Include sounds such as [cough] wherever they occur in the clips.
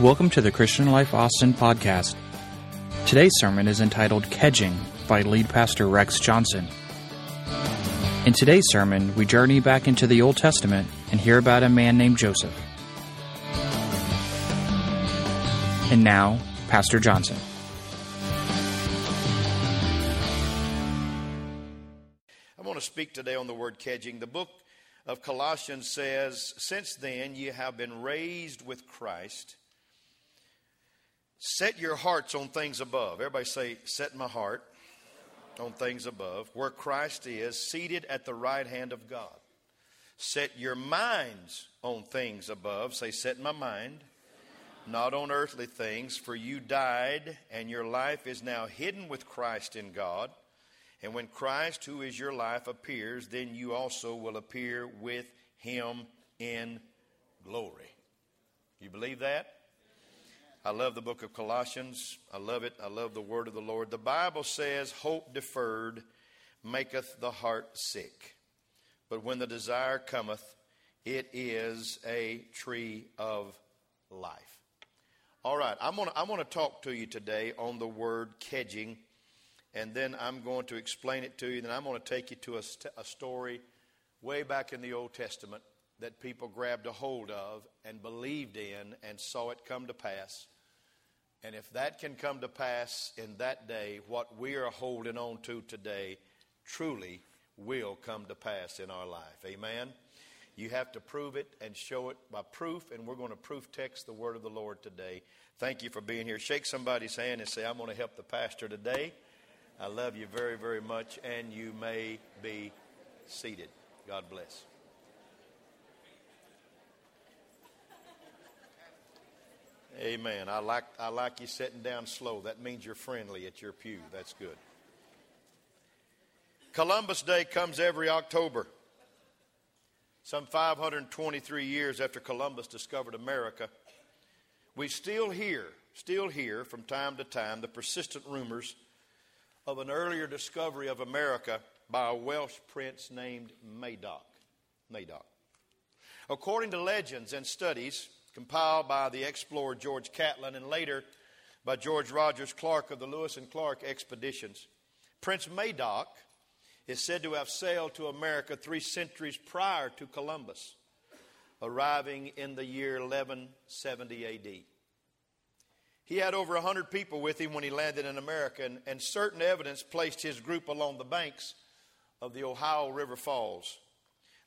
Welcome to the Christian Life Austin podcast. Today's sermon is entitled Kedging by lead pastor Rex Johnson. In today's sermon, we journey back into the Old Testament and hear about a man named Joseph. And now, Pastor Johnson. I want to speak today on the word kedging. The book of Colossians says, Since then ye have been raised with Christ. Set your hearts on things above. Everybody say, Set my heart on things above, where Christ is, seated at the right hand of God. Set your minds on things above. Say, Set my mind, not on earthly things, for you died, and your life is now hidden with Christ in God. And when Christ, who is your life, appears, then you also will appear with him in glory. You believe that? I love the book of Colossians. I love it. I love the word of the Lord. The Bible says, Hope deferred maketh the heart sick. But when the desire cometh, it is a tree of life. All right, I'm gonna, I'm going to talk to you today on the word kedging, and then I'm going to explain it to you. Then I'm going to take you to a, st- a story way back in the Old Testament that people grabbed a hold of and believed in and saw it come to pass. And if that can come to pass in that day, what we are holding on to today truly will come to pass in our life. Amen. You have to prove it and show it by proof, and we're going to proof text the word of the Lord today. Thank you for being here. Shake somebody's hand and say, I'm going to help the pastor today. I love you very, very much, and you may be seated. God bless. Amen. I like, I like you sitting down slow. That means you're friendly at your pew. That's good. Columbus Day comes every October. Some 523 years after Columbus discovered America, we still hear, still hear from time to time the persistent rumors of an earlier discovery of America by a Welsh prince named Madoc. Madoc. According to legends and studies, compiled by the explorer George Catlin and later by George Rogers Clark of the Lewis and Clark expeditions. Prince Madoc is said to have sailed to America three centuries prior to Columbus, arriving in the year 1170 AD. He had over 100 people with him when he landed in America, and, and certain evidence placed his group along the banks of the Ohio River Falls.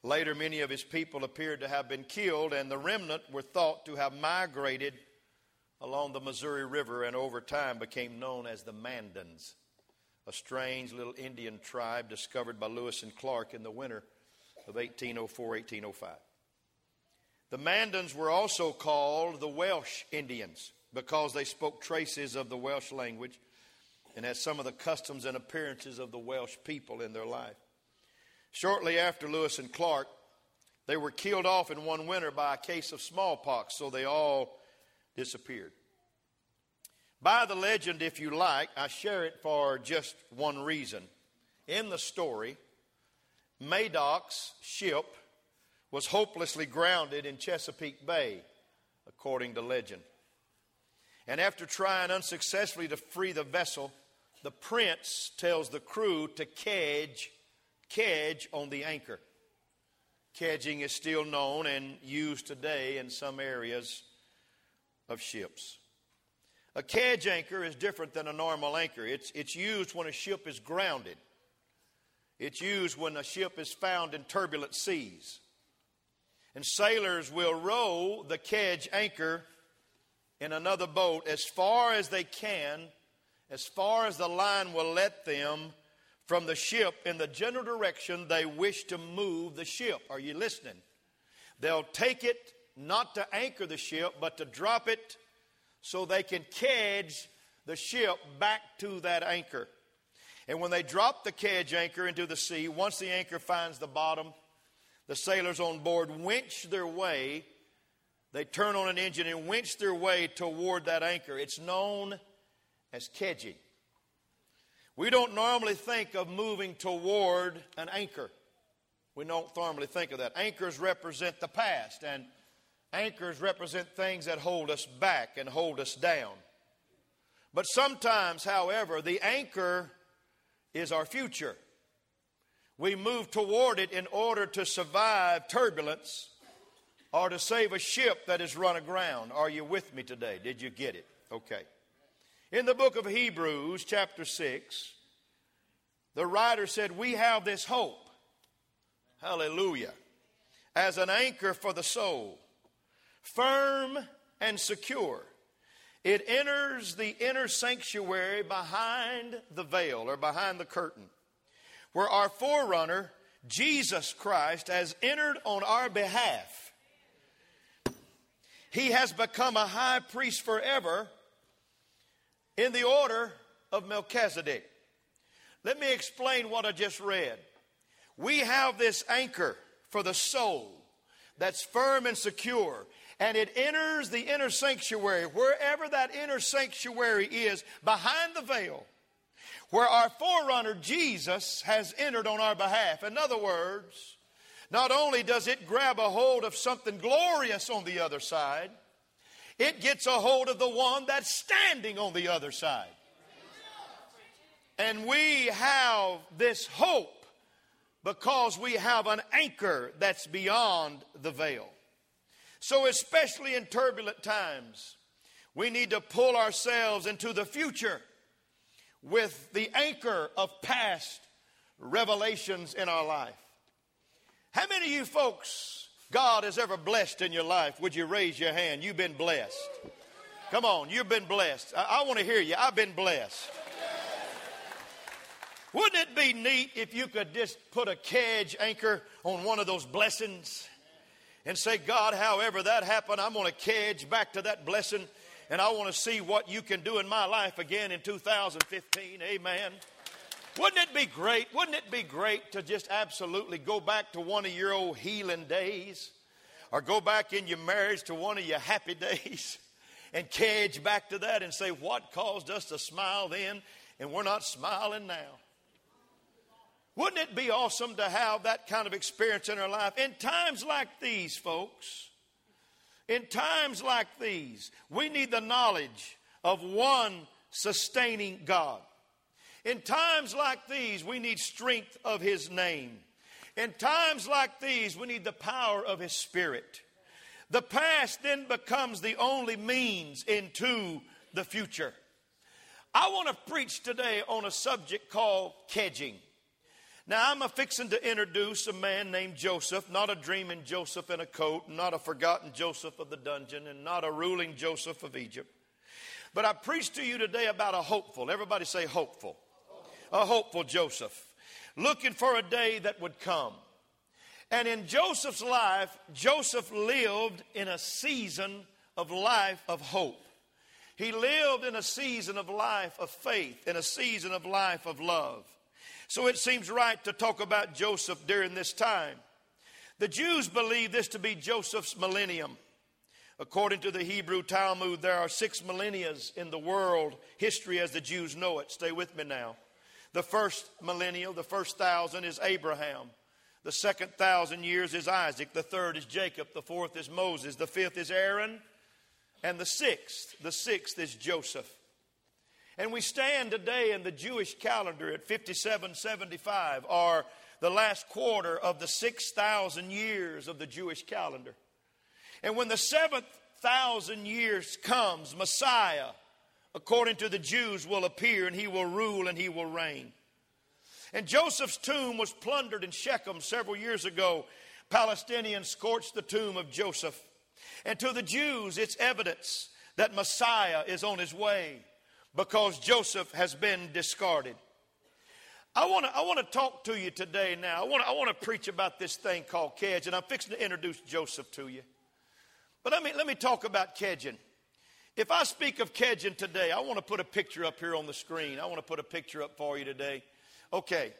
Later, many of his people appeared to have been killed, and the remnant were thought to have migrated along the Missouri River and over time became known as the Mandans, a strange little Indian tribe discovered by Lewis and Clark in the winter of 1804 1805. The Mandans were also called the Welsh Indians because they spoke traces of the Welsh language and had some of the customs and appearances of the Welsh people in their life. Shortly after Lewis and Clark, they were killed off in one winter by a case of smallpox, so they all disappeared. By the legend, if you like, I share it for just one reason. In the story, Madoc's ship was hopelessly grounded in Chesapeake Bay, according to legend. And after trying unsuccessfully to free the vessel, the prince tells the crew to kedge kedge on the anchor. Kedging is still known and used today in some areas of ships. A kedge anchor is different than a normal anchor. It's, it's used when a ship is grounded. It's used when a ship is found in turbulent seas. And sailors will row the kedge anchor in another boat as far as they can, as far as the line will let them from the ship in the general direction they wish to move the ship. Are you listening? They'll take it not to anchor the ship, but to drop it so they can kedge the ship back to that anchor. And when they drop the kedge anchor into the sea, once the anchor finds the bottom, the sailors on board winch their way. They turn on an engine and winch their way toward that anchor. It's known as kedging. We don't normally think of moving toward an anchor. We don't normally think of that. Anchors represent the past, and Anchors represent things that hold us back and hold us down. But sometimes, however, the anchor is our future. We move toward it in order to survive turbulence or to save a ship that is run aground. Are you with me today? Did you get it? Okay. In the book of Hebrews, chapter 6, the writer said, We have this hope. Hallelujah. As an anchor for the soul, firm and secure. It enters the inner sanctuary behind the veil or behind the curtain, where our forerunner, Jesus Christ, has entered on our behalf he has become a high priest forever in the order of Melchizedek. Let me explain what I just read. We have this anchor for the soul that's firm and secure, and it enters the inner sanctuary, wherever that inner sanctuary is, behind the veil, where our forerunner Jesus has entered on our behalf. In other words, not only does it grab a hold of something glorious on the other side, it gets a hold of the one that's standing on the other side. And we have this hope because we have an anchor that's beyond the veil. So, especially in turbulent times, we need to pull ourselves into the future with the anchor of past revelations in our life. How many of you folks God has ever blessed in your life? Would you raise your hand? You've been blessed. Come on, you've been blessed. I, I want to hear you. I've been blessed. Wouldn't it be neat if you could just put a kedge anchor on one of those blessings and say, God, however that happened, I'm going to kedge back to that blessing and I want to see what you can do in my life again in 2015. Amen. Wouldn't it be great? Wouldn't it be great to just absolutely go back to one of your old healing days? Or go back in your marriage to one of your happy [laughs] days and kedge back to that and say, What caused us to smile then and we're not smiling now? Wouldn't it be awesome to have that kind of experience in our life? In times like these, folks, in times like these, we need the knowledge of one sustaining God. In times like these, we need strength of His name. In times like these, we need the power of His Spirit. The past then becomes the only means into the future. I want to preach today on a subject called kedging. Now, I'm a fixing to introduce a man named Joseph, not a dreaming Joseph in a coat, not a forgotten Joseph of the dungeon, and not a ruling Joseph of Egypt. But I preach to you today about a hopeful. Everybody say hopeful a hopeful Joseph, looking for a day that would come. And in Joseph's life, Joseph lived in a season of life of hope. He lived in a season of life of faith, in a season of life of love. So it seems right to talk about Joseph during this time. The Jews believe this to be Joseph's millennium. According to the Hebrew Talmud, there are six millennias in the world history as the Jews know it. Stay with me now. The first millennial, the first thousand is Abraham. The second thousand years is Isaac. The third is Jacob. The fourth is Moses. The fifth is Aaron. And the sixth, the sixth is Joseph. And we stand today in the Jewish calendar at 5775, or the last quarter of the 6,000 years of the Jewish calendar. And when the seventh thousand years comes, Messiah, according to the Jews, will appear and he will rule and he will reign. And Joseph's tomb was plundered in Shechem several years ago. Palestinians scorched the tomb of Joseph. And to the Jews, it's evidence that Messiah is on his way because Joseph has been discarded. I want to I want to talk to you today now. I want I want to preach about this thing called kedge, and I'm fixing to introduce Joseph to you. But let me let me talk about kedging. If I speak of kedging today, I want to put a picture up here on the screen. I want to put a picture up for you today. Okay.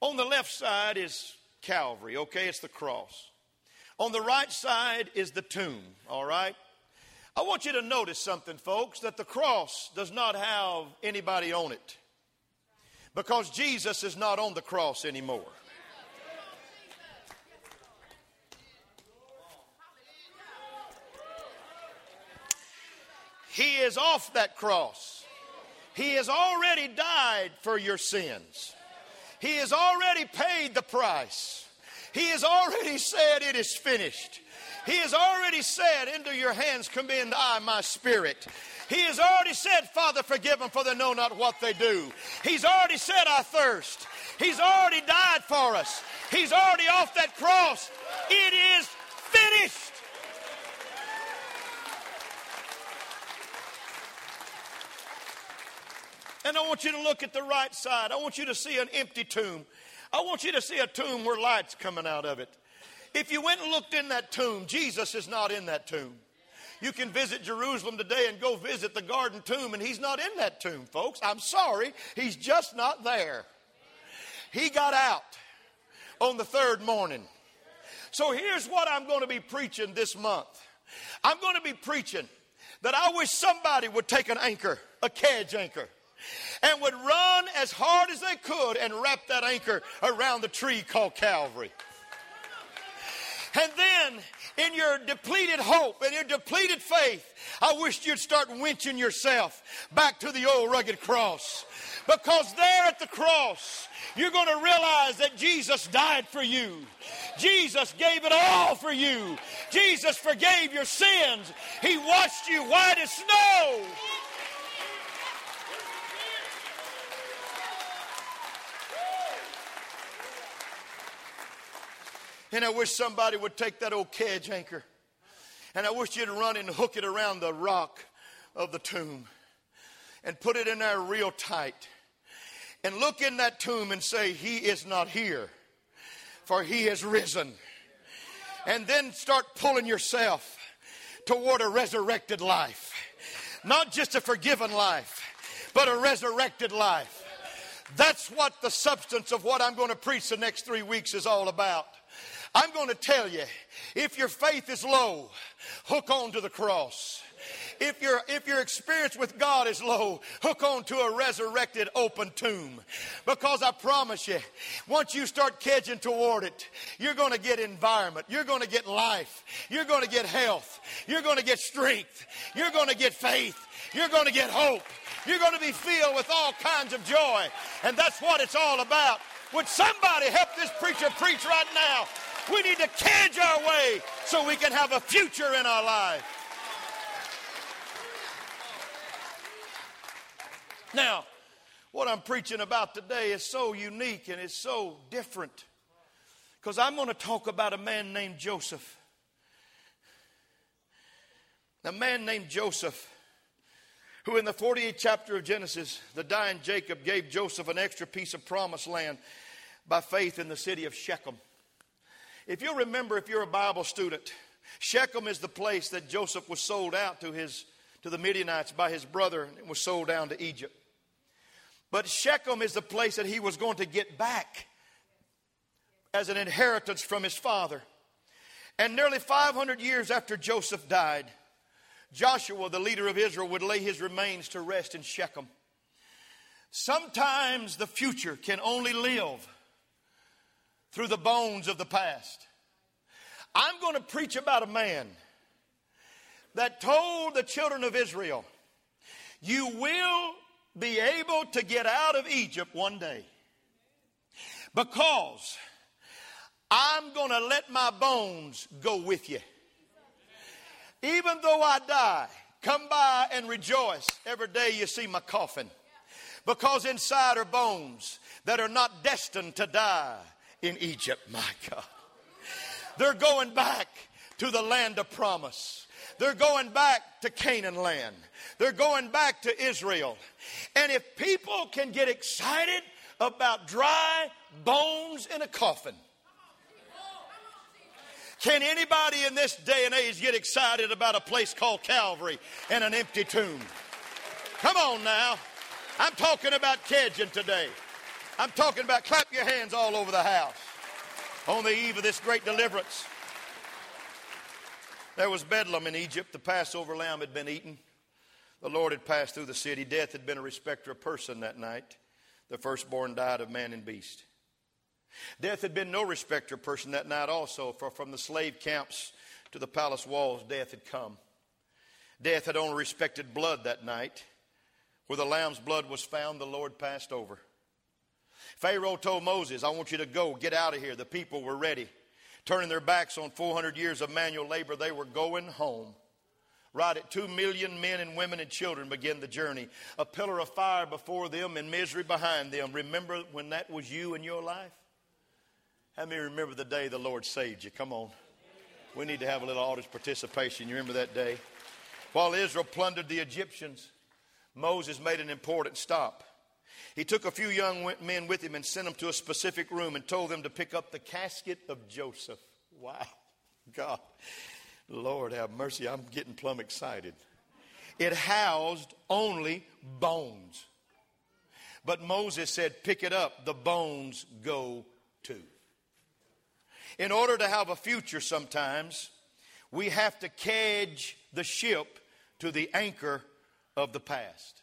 On the left side is Calvary, okay? It's the cross. On the right side is the tomb, all right? I want you to notice something, folks, that the cross does not have anybody on it because Jesus is not on the cross anymore. He is off that cross. He has already died for your sins. He has already paid the price. He has already said, It is finished. He has already said, Into your hands commend I my spirit. He has already said, Father, forgive them for they know not what they do. He's already said, I thirst. He's already died for us. He's already off that cross. It is finished. And I want you to look at the right side. I want you to see an empty tomb. I want you to see a tomb where light's coming out of it. If you went and looked in that tomb, Jesus is not in that tomb. You can visit Jerusalem today and go visit the garden tomb, and he's not in that tomb, folks. I'm sorry, he's just not there. He got out on the third morning. So here's what I'm going to be preaching this month I'm going to be preaching that I wish somebody would take an anchor, a kedge anchor, and would run as hard as they could and wrap that anchor around the tree called Calvary. And then, in your depleted hope and your depleted faith, I wish you'd start winching yourself back to the old rugged cross. Because there at the cross, you're going to realize that Jesus died for you. Jesus gave it all for you. Jesus forgave your sins. He washed you white as snow. And I wish somebody would take that old kedge anchor and I wish you'd run and hook it around the rock of the tomb and put it in there real tight. And look in that tomb and say, He is not here, for He has risen. And then start pulling yourself toward a resurrected life. Not just a forgiven life, but a resurrected life. That's what the substance of what I'm going to preach the next three weeks is all about. I'm going to tell you if your faith is low, hook on to the cross. If your, if your experience with God is low, hook on to a resurrected open tomb. Because I promise you, once you start kedging toward it, you're going to get environment. You're going to get life. You're going to get health. You're going to get strength. You're going to get faith. You're going to get hope. You're going to be filled with all kinds of joy. And that's what it's all about. Would somebody help this preacher preach right now? We need to kedge our way so we can have a future in our life. Now, what I'm preaching about today is so unique and it's so different because I'm going to talk about a man named Joseph. A man named Joseph, who in the 48th chapter of Genesis, the dying Jacob gave Joseph an extra piece of promised land by faith in the city of Shechem. If you remember, if you're a Bible student, Shechem is the place that Joseph was sold out to his to the Midianites by his brother and was sold down to Egypt. But Shechem is the place that he was going to get back as an inheritance from his father. And nearly 500 years after Joseph died, Joshua, the leader of Israel, would lay his remains to rest in Shechem. Sometimes the future can only live through the bones of the past. I'm going to preach about a man that told the children of Israel, You will be able to get out of Egypt one day because I'm going to let my bones go with you. Even though I die, come by and rejoice every day you see my coffin because inside are bones that are not destined to die in Egypt, my God. They're going back to the land of promise. They're going back to Canaan land. They're going back to Israel. And if people can get excited about dry bones in a coffin, can anybody in this day and age get excited about a place called Calvary and an empty tomb? Come on now. I'm talking about kedging today. I'm talking about clap your hands all over the house on the eve of this great deliverance. There was Bedlam in Egypt. The Passover lamb had been eaten. The Lord had passed through the city. Death had been a respecter of person that night. The firstborn died of man and beast. Death had been no respecter of person that night also, for from the slave camps to the palace walls, death had come. Death had only respected blood that night. Where the lamb's blood was found, the Lord passed over. Pharaoh told Moses, I want you to go, get out of here. The people were ready. Turning their backs on 400 years of manual labor, they were going home. Right at two million men and women and children began the journey. A pillar of fire before them and misery behind them. Remember when that was you in your life? How many remember the day the Lord saved you? Come on. We need to have a little audience participation. You remember that day? While Israel plundered the Egyptians, Moses made an important stop. He took a few young men with him and sent them to a specific room and told them to pick up the casket of Joseph. Wow, God. Lord have mercy, I'm getting plumb excited. It housed only bones. But Moses said, Pick it up, the bones go too. In order to have a future, sometimes we have to kedge the ship to the anchor of the past.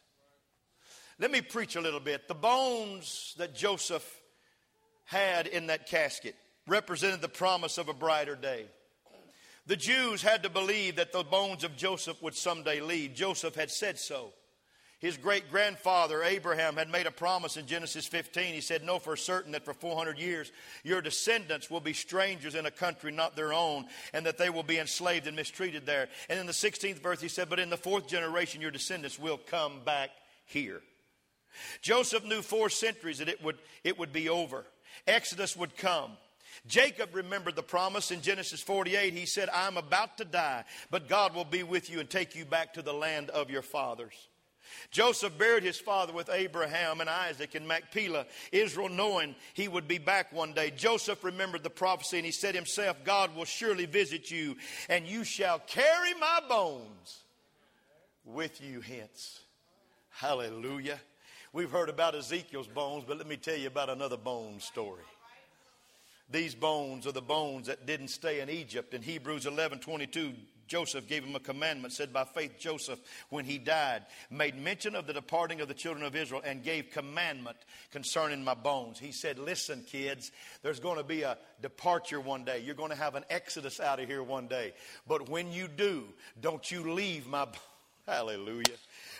Let me preach a little bit. The bones that Joseph had in that casket represented the promise of a brighter day. The Jews had to believe that the bones of Joseph would someday leave. Joseph had said so. His great grandfather Abraham had made a promise in Genesis 15. He said, Know for certain that for 400 years your descendants will be strangers in a country not their own, and that they will be enslaved and mistreated there. And in the 16th verse, he said, But in the fourth generation your descendants will come back here. Joseph knew four centuries that it would, it would be over. Exodus would come. Jacob remembered the promise in Genesis 48. He said, I'm about to die, but God will be with you and take you back to the land of your fathers. Joseph buried his father with Abraham and Isaac in Machpelah, Israel knowing he would be back one day. Joseph remembered the prophecy and he said himself, God will surely visit you and you shall carry my bones with you hence. Hallelujah. We've heard about Ezekiel's bones, but let me tell you about another bone story. These bones are the bones that didn't stay in Egypt. In Hebrews 11 22, Joseph gave him a commandment, said, By faith, Joseph, when he died, made mention of the departing of the children of Israel and gave commandment concerning my bones. He said, Listen, kids, there's going to be a departure one day. You're going to have an exodus out of here one day. But when you do, don't you leave my. [laughs] Hallelujah.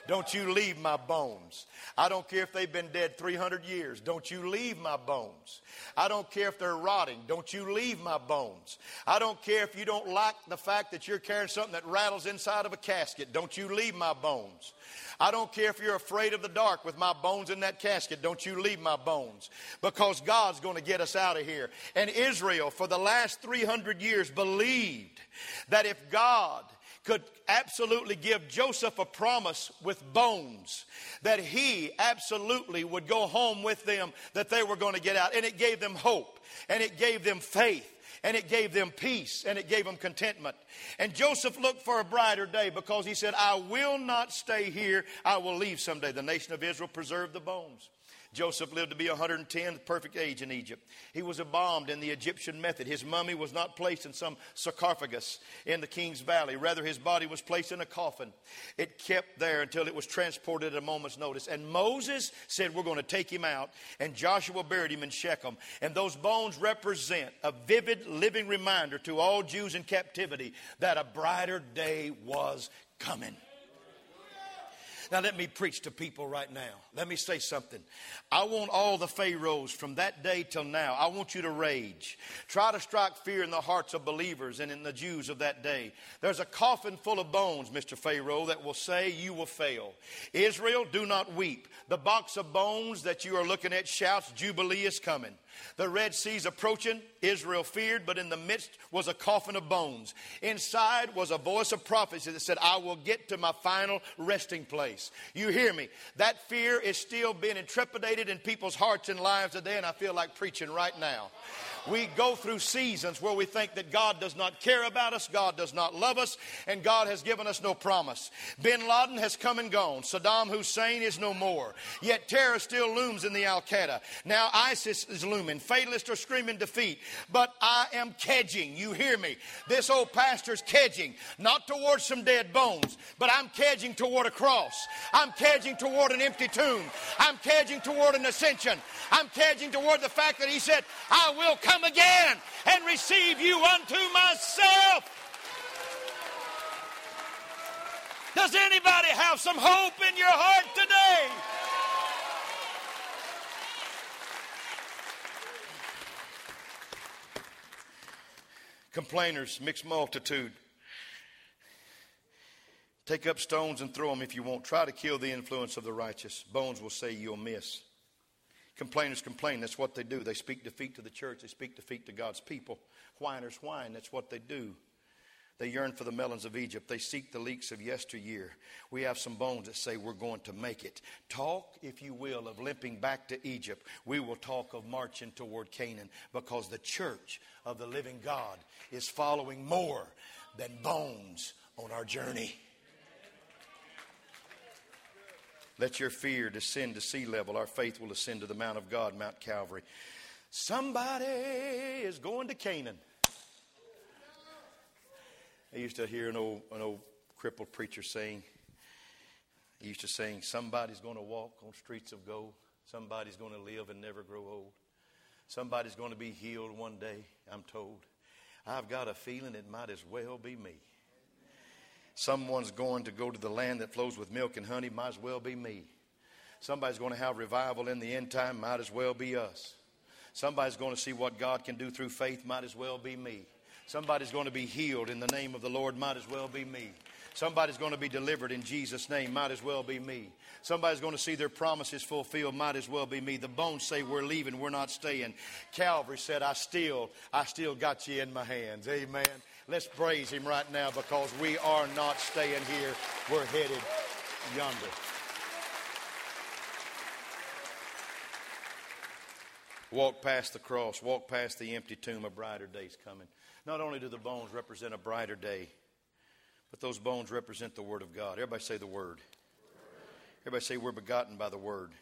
Don't you leave my bones. I don't care if they've been dead 300 years. Don't you leave my bones. I don't care if they're rotting. Don't you leave my bones. I don't care if you don't like the fact that you're carrying something that rattles inside of a casket. Don't you leave my bones. I don't care if you're afraid of the dark with my bones in that casket. Don't you leave my bones. Because God's going to get us out of here. And Israel, for the last 300 years, believed that if God could absolutely give Joseph a promise with bones that he absolutely would go home with them, that they were going to get out. And it gave them hope, and it gave them faith, and it gave them peace, and it gave them contentment. And Joseph looked for a brighter day because he said, I will not stay here, I will leave someday. The nation of Israel preserved the bones. Joseph lived to be 110, the perfect age in Egypt. He was embalmed in the Egyptian method. His mummy was not placed in some sarcophagus in the king's valley. Rather, his body was placed in a coffin. It kept there until it was transported at a moment's notice. And Moses said, We're going to take him out. And Joshua buried him in Shechem. And those bones represent a vivid living reminder to all Jews in captivity that a brighter day was coming. Now, let me preach to people right now. Let me say something. I want all the Pharaohs from that day till now, I want you to rage. Try to strike fear in the hearts of believers and in the Jews of that day. There's a coffin full of bones, Mr. Pharaoh, that will say you will fail. Israel, do not weep. The box of bones that you are looking at shouts, Jubilee is coming. The Red Sea's approaching. Israel feared, but in the midst was a coffin of bones. Inside was a voice of prophecy that said, I will get to my final resting place. You hear me? That fear is still being intrepidated in people's hearts and lives today, and I feel like preaching right now. We go through seasons where we think that God does not care about us, God does not love us, and God has given us no promise. Bin Laden has come and gone. Saddam Hussein is no more. Yet terror still looms in the Al Qaeda. Now ISIS is looming. Fatalists are screaming defeat. But I am kedging. You hear me? This old pastor's kedging, not towards some dead bones, but I'm kedging toward a cross. I'm kedging toward an empty tomb. I'm kedging toward an ascension. I'm kedging toward the fact that he said, I will come again and receive you unto myself. Does anybody have some hope in your heart today? Complainers, mixed multitude. Take up stones and throw them if you won't. Try to kill the influence of the righteous. Bones will say you'll miss. Complainers complain. That's what they do. They speak defeat to the church, they speak defeat to God's people. Whiners whine. That's what they do. They yearn for the melons of Egypt. They seek the leeks of yesteryear. We have some bones that say we're going to make it. Talk, if you will, of limping back to Egypt. We will talk of marching toward Canaan because the church of the living God is following more than bones on our journey. Let your fear descend to sea level. Our faith will ascend to the Mount of God, Mount Calvary. Somebody is going to Canaan. I used to hear an old, an old crippled preacher saying, he used to sing, Somebody's going to walk on streets of gold. Somebody's going to live and never grow old. Somebody's going to be healed one day, I'm told. I've got a feeling it might as well be me. Someone's going to go to the land that flows with milk and honey, might as well be me. Somebody's going to have revival in the end time, might as well be us. Somebody's going to see what God can do through faith, might as well be me. Somebody's going to be healed in the name of the Lord, might as well be me. Somebody's going to be delivered in Jesus' name, might as well be me. Somebody's going to see their promises fulfilled, might as well be me. The bones say we're leaving, we're not staying. Calvary said, I still, I still got you in my hands. Amen. Let's praise him right now because we are not staying here. We're headed yonder. Walk past the cross, walk past the empty tomb, a brighter day's coming. Not only do the bones represent a brighter day, but those bones represent the Word of God. Everybody say the Word. Everybody say we're begotten by the Word.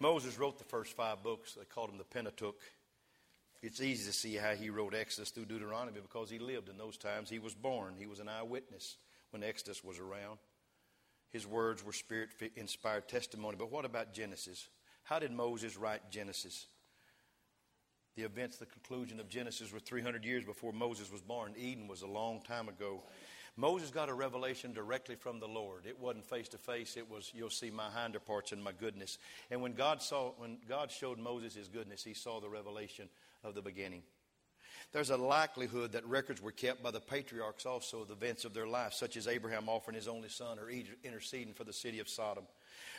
Moses wrote the first five books. They called them the Pentateuch. It's easy to see how he wrote Exodus through Deuteronomy because he lived in those times. He was born, he was an eyewitness when Exodus was around. His words were spirit inspired testimony. But what about Genesis? How did Moses write Genesis? The events, the conclusion of Genesis were 300 years before Moses was born. Eden was a long time ago. Moses got a revelation directly from the Lord. It wasn't face to face. It was, you'll see my hinder parts and my goodness. And when God saw, when God showed Moses his goodness, he saw the revelation of the beginning. There's a likelihood that records were kept by the patriarchs also of the events of their life, such as Abraham offering his only son or interceding for the city of Sodom.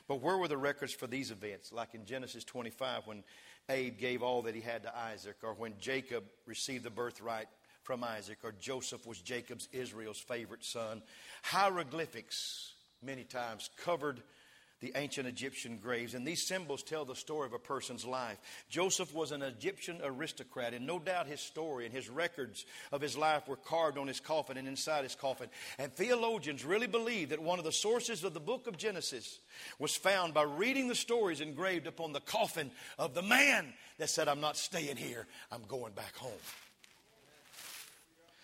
But where were the records for these events? Like in Genesis 25, when Abe gave all that he had to Isaac, or when Jacob received the birthright from Isaac, or Joseph was Jacob's Israel's favorite son. Hieroglyphics, many times, covered the ancient Egyptian graves. And these symbols tell the story of a person's life. Joseph was an Egyptian aristocrat, and no doubt his story and his records of his life were carved on his coffin and inside his coffin. And theologians really believe that one of the sources of the book of Genesis was found by reading the stories engraved upon the coffin of the man that said, I'm not staying here, I'm going back home.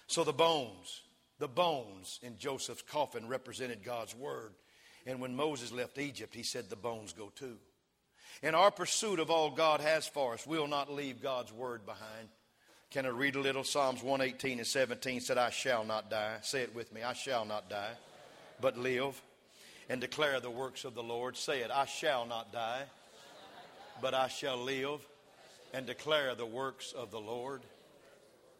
So the bones, the bones in Joseph's coffin represented God's word. And when Moses left Egypt, he said, The bones go too. In our pursuit of all God has for us, we'll not leave God's word behind. Can I read a little? Psalms 118 and 17 said, I shall not die. Say it with me. I shall not die, but live and declare the works of the Lord. Say it. I shall not die, but I shall live and declare the works of the Lord.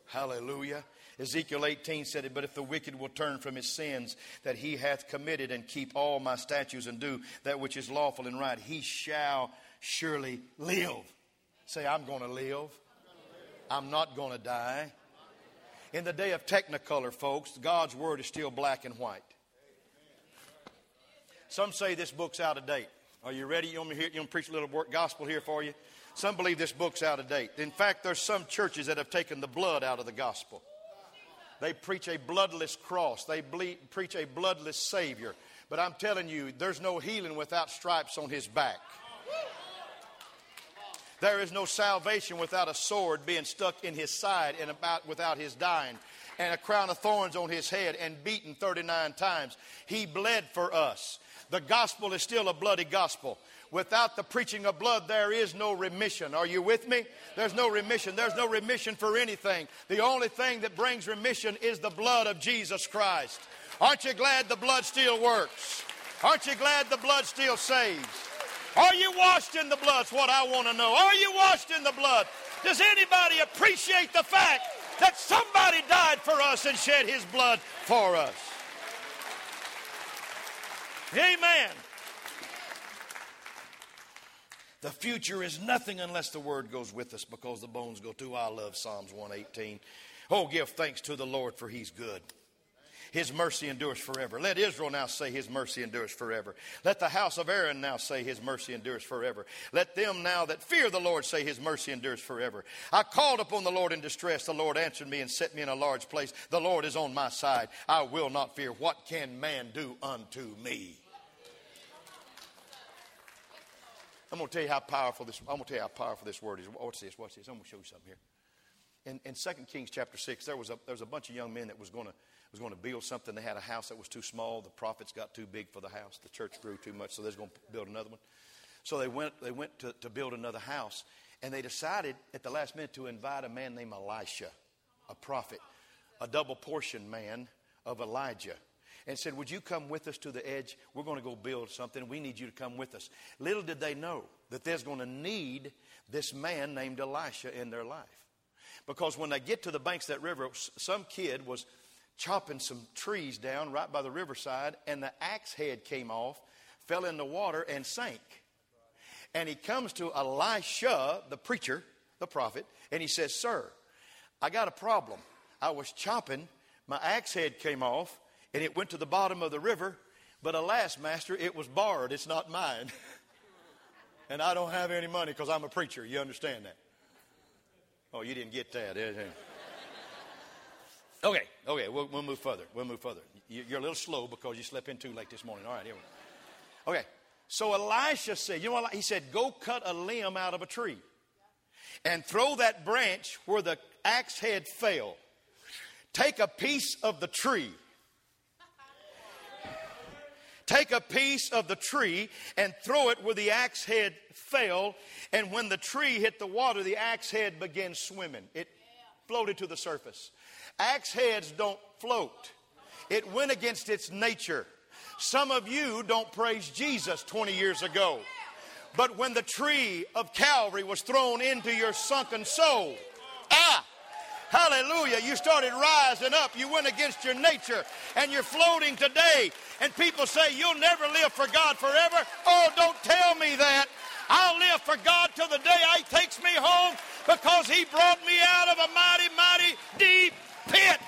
Hallelujah. Ezekiel 18 said it, but if the wicked will turn from his sins that he hath committed and keep all my statutes and do that which is lawful and right, he shall surely live. Say, I'm going to live. I'm not going to die. In the day of technicolor, folks, God's word is still black and white. Some say this book's out of date. Are you ready? You want me to, hear, you want to preach a little gospel here for you? Some believe this book's out of date. In fact, there's some churches that have taken the blood out of the gospel. They preach a bloodless cross, they ble- preach a bloodless Savior. But I'm telling you, there's no healing without stripes on his back. There is no salvation without a sword being stuck in his side and about without his dying, and a crown of thorns on his head and beaten 39 times. He bled for us. The gospel is still a bloody gospel. Without the preaching of blood, there is no remission. Are you with me? There's no remission. There's no remission for anything. The only thing that brings remission is the blood of Jesus Christ. Aren't you glad the blood still works? Aren't you glad the blood still saves? Are you washed in the blood? That's what I want to know. Are you washed in the blood? Does anybody appreciate the fact that somebody died for us and shed his blood for us? Amen. The future is nothing unless the word goes with us because the bones go too. I love Psalms 118. Oh, give thanks to the Lord for he's good. His mercy endures forever. Let Israel now say, His mercy endures forever. Let the house of Aaron now say, His mercy endures forever. Let them now that fear the Lord say, His mercy endures forever. I called upon the Lord in distress. The Lord answered me and set me in a large place. The Lord is on my side. I will not fear. What can man do unto me? I'm going to tell you how powerful this. I'm going to tell you how powerful this word is. What's this? What's this? I'm going to show you something here. In, in 2 Kings chapter 6, there was, a, there was a bunch of young men that was going to was going to build something. They had a house that was too small. The prophets got too big for the house. The church grew too much, so they're going to build another one. So they went, they went to, to build another house, and they decided at the last minute to invite a man named Elisha, a prophet, a double portion man of Elijah and said, Would you come with us to the edge? We're going to go build something. We need you to come with us. Little did they know that there's going to need this man named Elisha in their life. Because when they get to the banks of that river, some kid was chopping some trees down right by the riverside, and the axe head came off, fell in the water, and sank. And he comes to Elisha, the preacher, the prophet, and he says, Sir, I got a problem. I was chopping, my axe head came off, and it went to the bottom of the river, but alas, Master, it was borrowed. It's not mine. [laughs] and I don't have any money because I'm a preacher. You understand that? Oh, you didn't get that. [laughs] Okay, okay, we'll, we'll move further. We'll move further. You're a little slow because you slept in too late this morning. All right, here we go. Okay, so Elisha said, you know what? He said, go cut a limb out of a tree and throw that branch where the axe head fell. Take a piece of the tree. Take a piece of the tree and throw it where the axe head fell. And when the tree hit the water, the axe head began swimming. It floated to the surface. Axe heads don't float, it went against its nature. Some of you don't praise Jesus 20 years ago. But when the tree of Calvary was thrown into your sunken soul, hallelujah, you started rising up. You went against your nature and you're floating today. And people say, You'll never live for God forever. Oh, don't tell me that. I'll live for God till the day He takes me home because He brought me out of a mighty, mighty deep pit.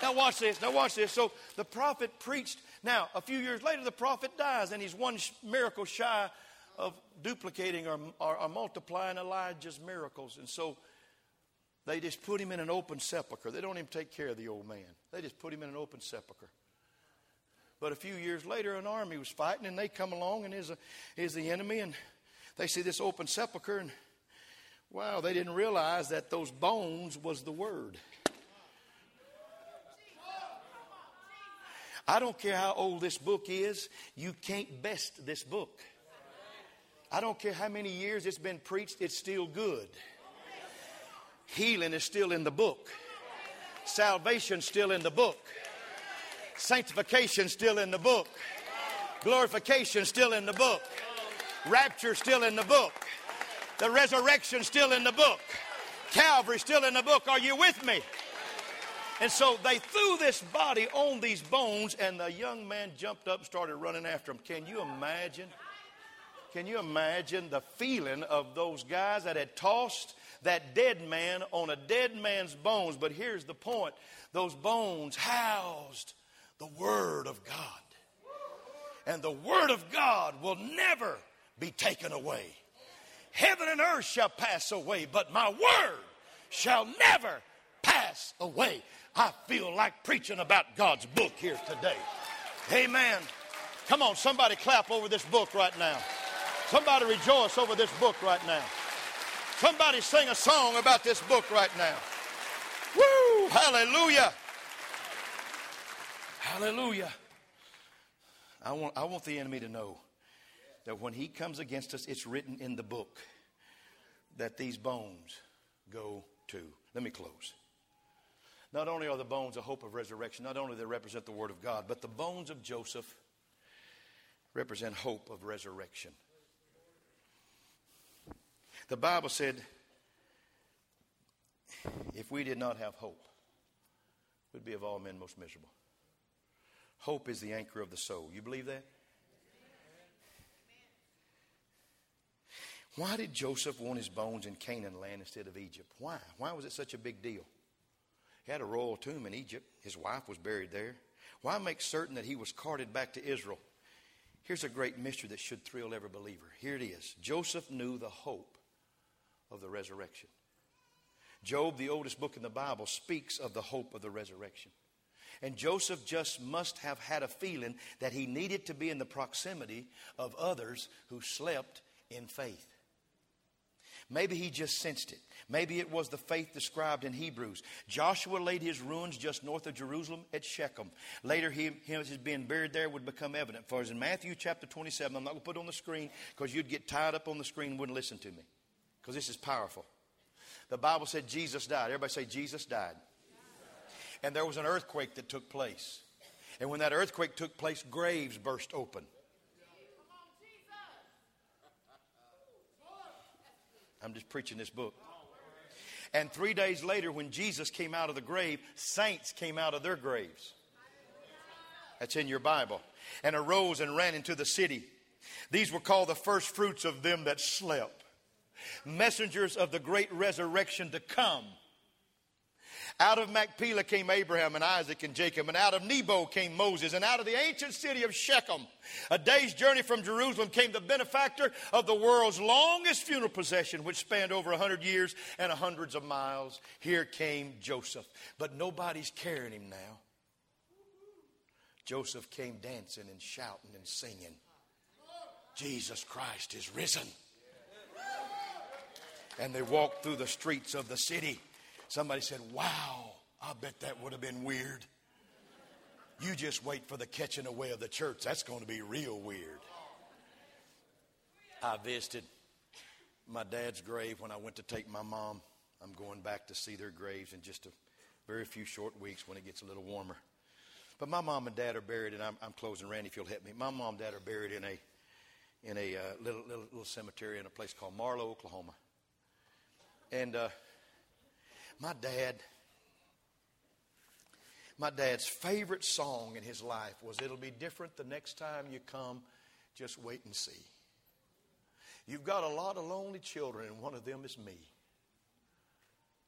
Now, watch this. Now, watch this. So, the prophet preached. Now, a few years later, the prophet dies, and he's one miracle shy of duplicating or, or, or multiplying Elijah's miracles. And so, they just put him in an open sepulchre. They don't even take care of the old man, they just put him in an open sepulchre. But a few years later, an army was fighting, and they come along, and is, a, is the enemy, and they see this open sepulchre, and wow, they didn't realize that those bones was the word. I don't care how old this book is, you can't best this book. I don't care how many years it's been preached, it's still good. Healing is still in the book. Salvation still in the book. Sanctification still in the book. Glorification still in the book. Rapture still in the book. The resurrection still in the book. Calvary still in the book. Are you with me? And so they threw this body on these bones, and the young man jumped up and started running after him. Can you imagine? Can you imagine the feeling of those guys that had tossed that dead man on a dead man's bones? But here's the point those bones housed the Word of God. And the Word of God will never be taken away. Heaven and earth shall pass away, but my word shall never pass away. I feel like preaching about God's book here today. Amen. Come on, somebody clap over this book right now. Somebody rejoice over this book right now. Somebody sing a song about this book right now. Woo! Hallelujah. Hallelujah. I want, I want the enemy to know that when he comes against us, it's written in the book that these bones go to Let me close. Not only are the bones a hope of resurrection, not only they represent the Word of God, but the bones of Joseph represent hope of resurrection. The Bible said, if we did not have hope, we'd be of all men most miserable. Hope is the anchor of the soul. You believe that? Why did Joseph want his bones in Canaan land instead of Egypt? Why? Why was it such a big deal? He had a royal tomb in Egypt. His wife was buried there. Why make certain that he was carted back to Israel? Here's a great mystery that should thrill every believer. Here it is Joseph knew the hope of the resurrection. Job, the oldest book in the Bible, speaks of the hope of the resurrection. And Joseph just must have had a feeling that he needed to be in the proximity of others who slept in faith. Maybe he just sensed it. Maybe it was the faith described in Hebrews. Joshua laid his ruins just north of Jerusalem at Shechem. Later, he, his being buried there would become evident. For as in Matthew chapter 27, I'm not going to put it on the screen because you'd get tied up on the screen and wouldn't listen to me because this is powerful. The Bible said Jesus died. Everybody say Jesus died. And there was an earthquake that took place. And when that earthquake took place, graves burst open. I'm just preaching this book. And three days later, when Jesus came out of the grave, saints came out of their graves. That's in your Bible. And arose and ran into the city. These were called the first fruits of them that slept, messengers of the great resurrection to come. Out of Machpelah came Abraham and Isaac and Jacob, and out of Nebo came Moses, and out of the ancient city of Shechem, a day's journey from Jerusalem, came the benefactor of the world's longest funeral procession, which spanned over a hundred years and hundreds of miles. Here came Joseph, but nobody's carrying him now. Joseph came dancing and shouting and singing, Jesus Christ is risen. And they walked through the streets of the city Somebody said, Wow, I bet that would have been weird. You just wait for the catching away of the church. That's going to be real weird. I visited my dad's grave when I went to take my mom. I'm going back to see their graves in just a very few short weeks when it gets a little warmer. But my mom and dad are buried, and I'm, I'm closing. Randy, if you'll help me, my mom and dad are buried in a in a uh, little, little little cemetery in a place called Marlow, Oklahoma. And uh, my dad, my dad's favorite song in his life was It'll Be Different the Next Time You Come, Just Wait and See. You've got a lot of lonely children, and one of them is me.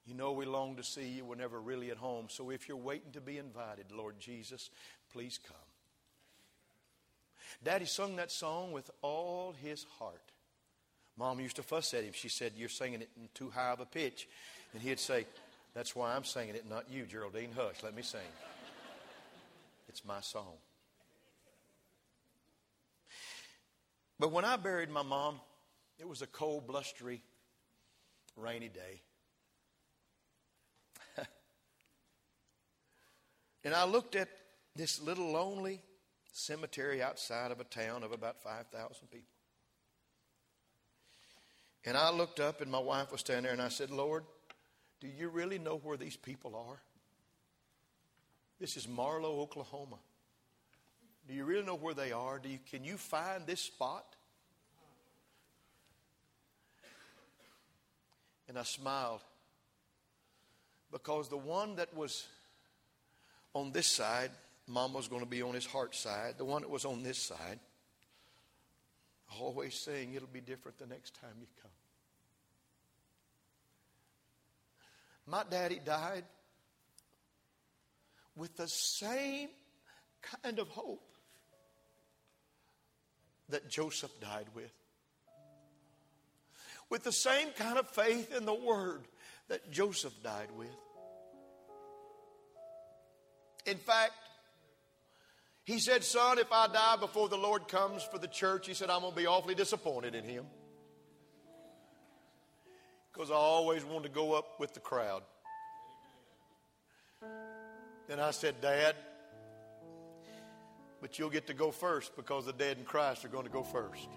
You know we long to see you. We're never really at home. So if you're waiting to be invited, Lord Jesus, please come. Daddy sung that song with all his heart. Mom used to fuss at him. She said, You're singing it in too high of a pitch. And he'd say, That's why I'm singing it, not you, Geraldine. Hush, let me sing. It's my song. But when I buried my mom, it was a cold, blustery, rainy day. [laughs] and I looked at this little lonely cemetery outside of a town of about 5,000 people. And I looked up, and my wife was standing there, and I said, Lord, do you really know where these people are? This is Marlow, Oklahoma. Do you really know where they are? Do you, can you find this spot? And I smiled because the one that was on this side, Mom was going to be on his heart side. The one that was on this side, always saying it'll be different the next time you come. My daddy died with the same kind of hope that Joseph died with. With the same kind of faith in the Word that Joseph died with. In fact, he said, Son, if I die before the Lord comes for the church, he said, I'm going to be awfully disappointed in him because I always wanted to go up with the crowd. Then I said, Dad, but you'll get to go first because the dead in Christ are going to go first.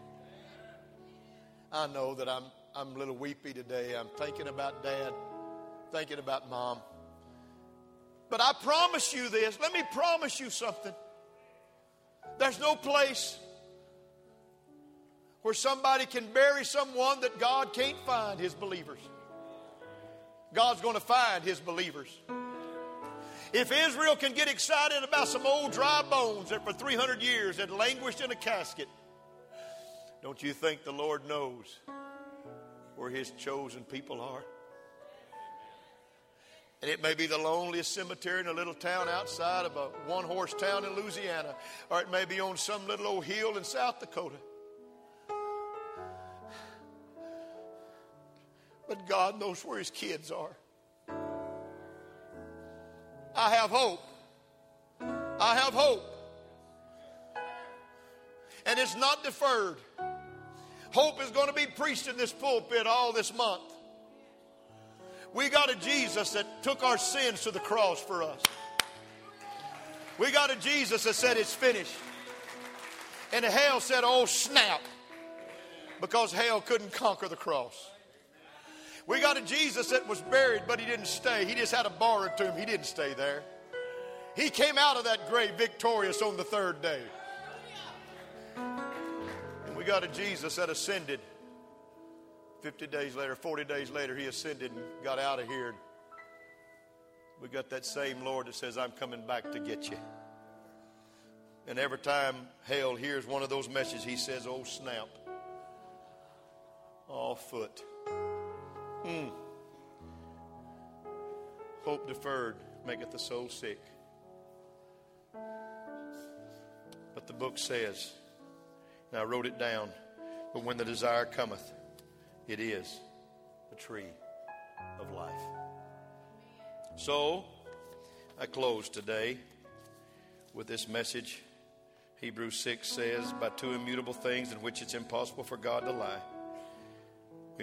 I know that I'm, I'm a little weepy today. I'm thinking about Dad. thinking about mom. But I promise you this. Let me promise you something. There's no place where somebody can bury someone that God can't find his believers. God's going to find his believers. If Israel can get excited about some old dry bones that for 300 years had languished in a casket, don't you think the Lord knows where his chosen people are? And it may be the loneliest cemetery in a little town outside of a one horse town in Louisiana, or it may be on some little old hill in South Dakota. God knows where his kids are. I have hope. I have hope. And it's not deferred. Hope is going to be preached in this pulpit all this month. We got a Jesus that took our sins to the cross for us. We got a Jesus that said it's finished. And hell said, oh, snap, because hell couldn't conquer the cross. We got a Jesus that was buried, but he didn't stay. He just had a borrowed tomb. He didn't stay there. He came out of that grave victorious on the third day. And we got a Jesus that ascended. 50 days later, 40 days later, he ascended and got out of here. We got that same Lord that says, I'm coming back to get you. And every time hell hears one of those messages, he says, Oh, snap. Oh, foot. Mm. Hope deferred maketh the soul sick. But the book says, and I wrote it down, but when the desire cometh, it is the tree of life. So, I close today with this message. Hebrews 6 says, By two immutable things in which it's impossible for God to lie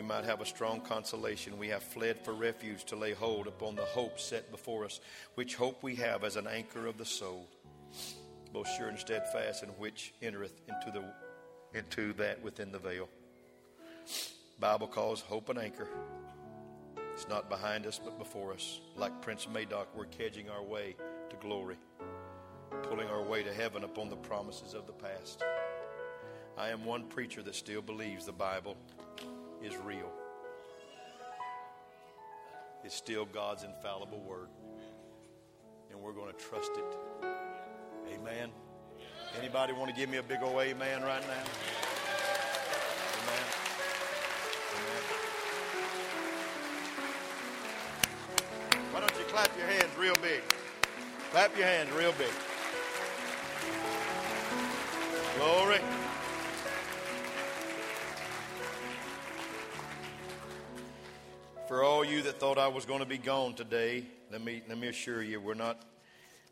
we might have a strong consolation. We have fled for refuge to lay hold upon the hope set before us, which hope we have as an anchor of the soul, both sure and steadfast, and which entereth into the into that within the veil. Bible calls hope an anchor. It's not behind us, but before us. Like Prince Madoc, we're kedging our way to glory, pulling our way to heaven upon the promises of the past. I am one preacher that still believes the Bible is real. It's still God's infallible word. And we're going to trust it. Amen. Anybody want to give me a big old amen right now? Why don't you clap your hands real big? Clap your hands real big. Glory. For all you that thought I was going to be gone today, let me, let me assure you, we're not,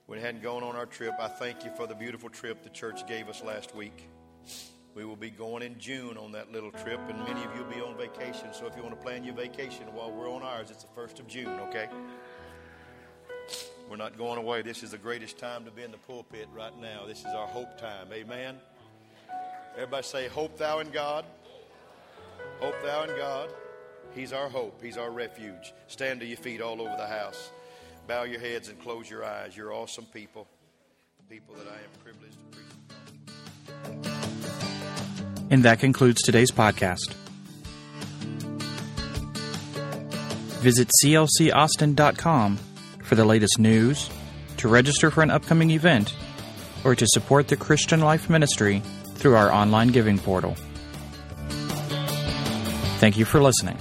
we hadn't gone on our trip. I thank you for the beautiful trip the church gave us last week. We will be going in June on that little trip, and many of you will be on vacation. So if you want to plan your vacation while we're on ours, it's the 1st of June, okay? We're not going away. This is the greatest time to be in the pulpit right now. This is our hope time. Amen. Everybody say, Hope thou in God. Hope thou in God. He's our hope. He's our refuge. Stand to your feet all over the house. Bow your heads and close your eyes. You're awesome people, people that I am privileged to preach. And that concludes today's podcast. Visit clcaustin.com for the latest news, to register for an upcoming event, or to support the Christian Life Ministry through our online giving portal. Thank you for listening.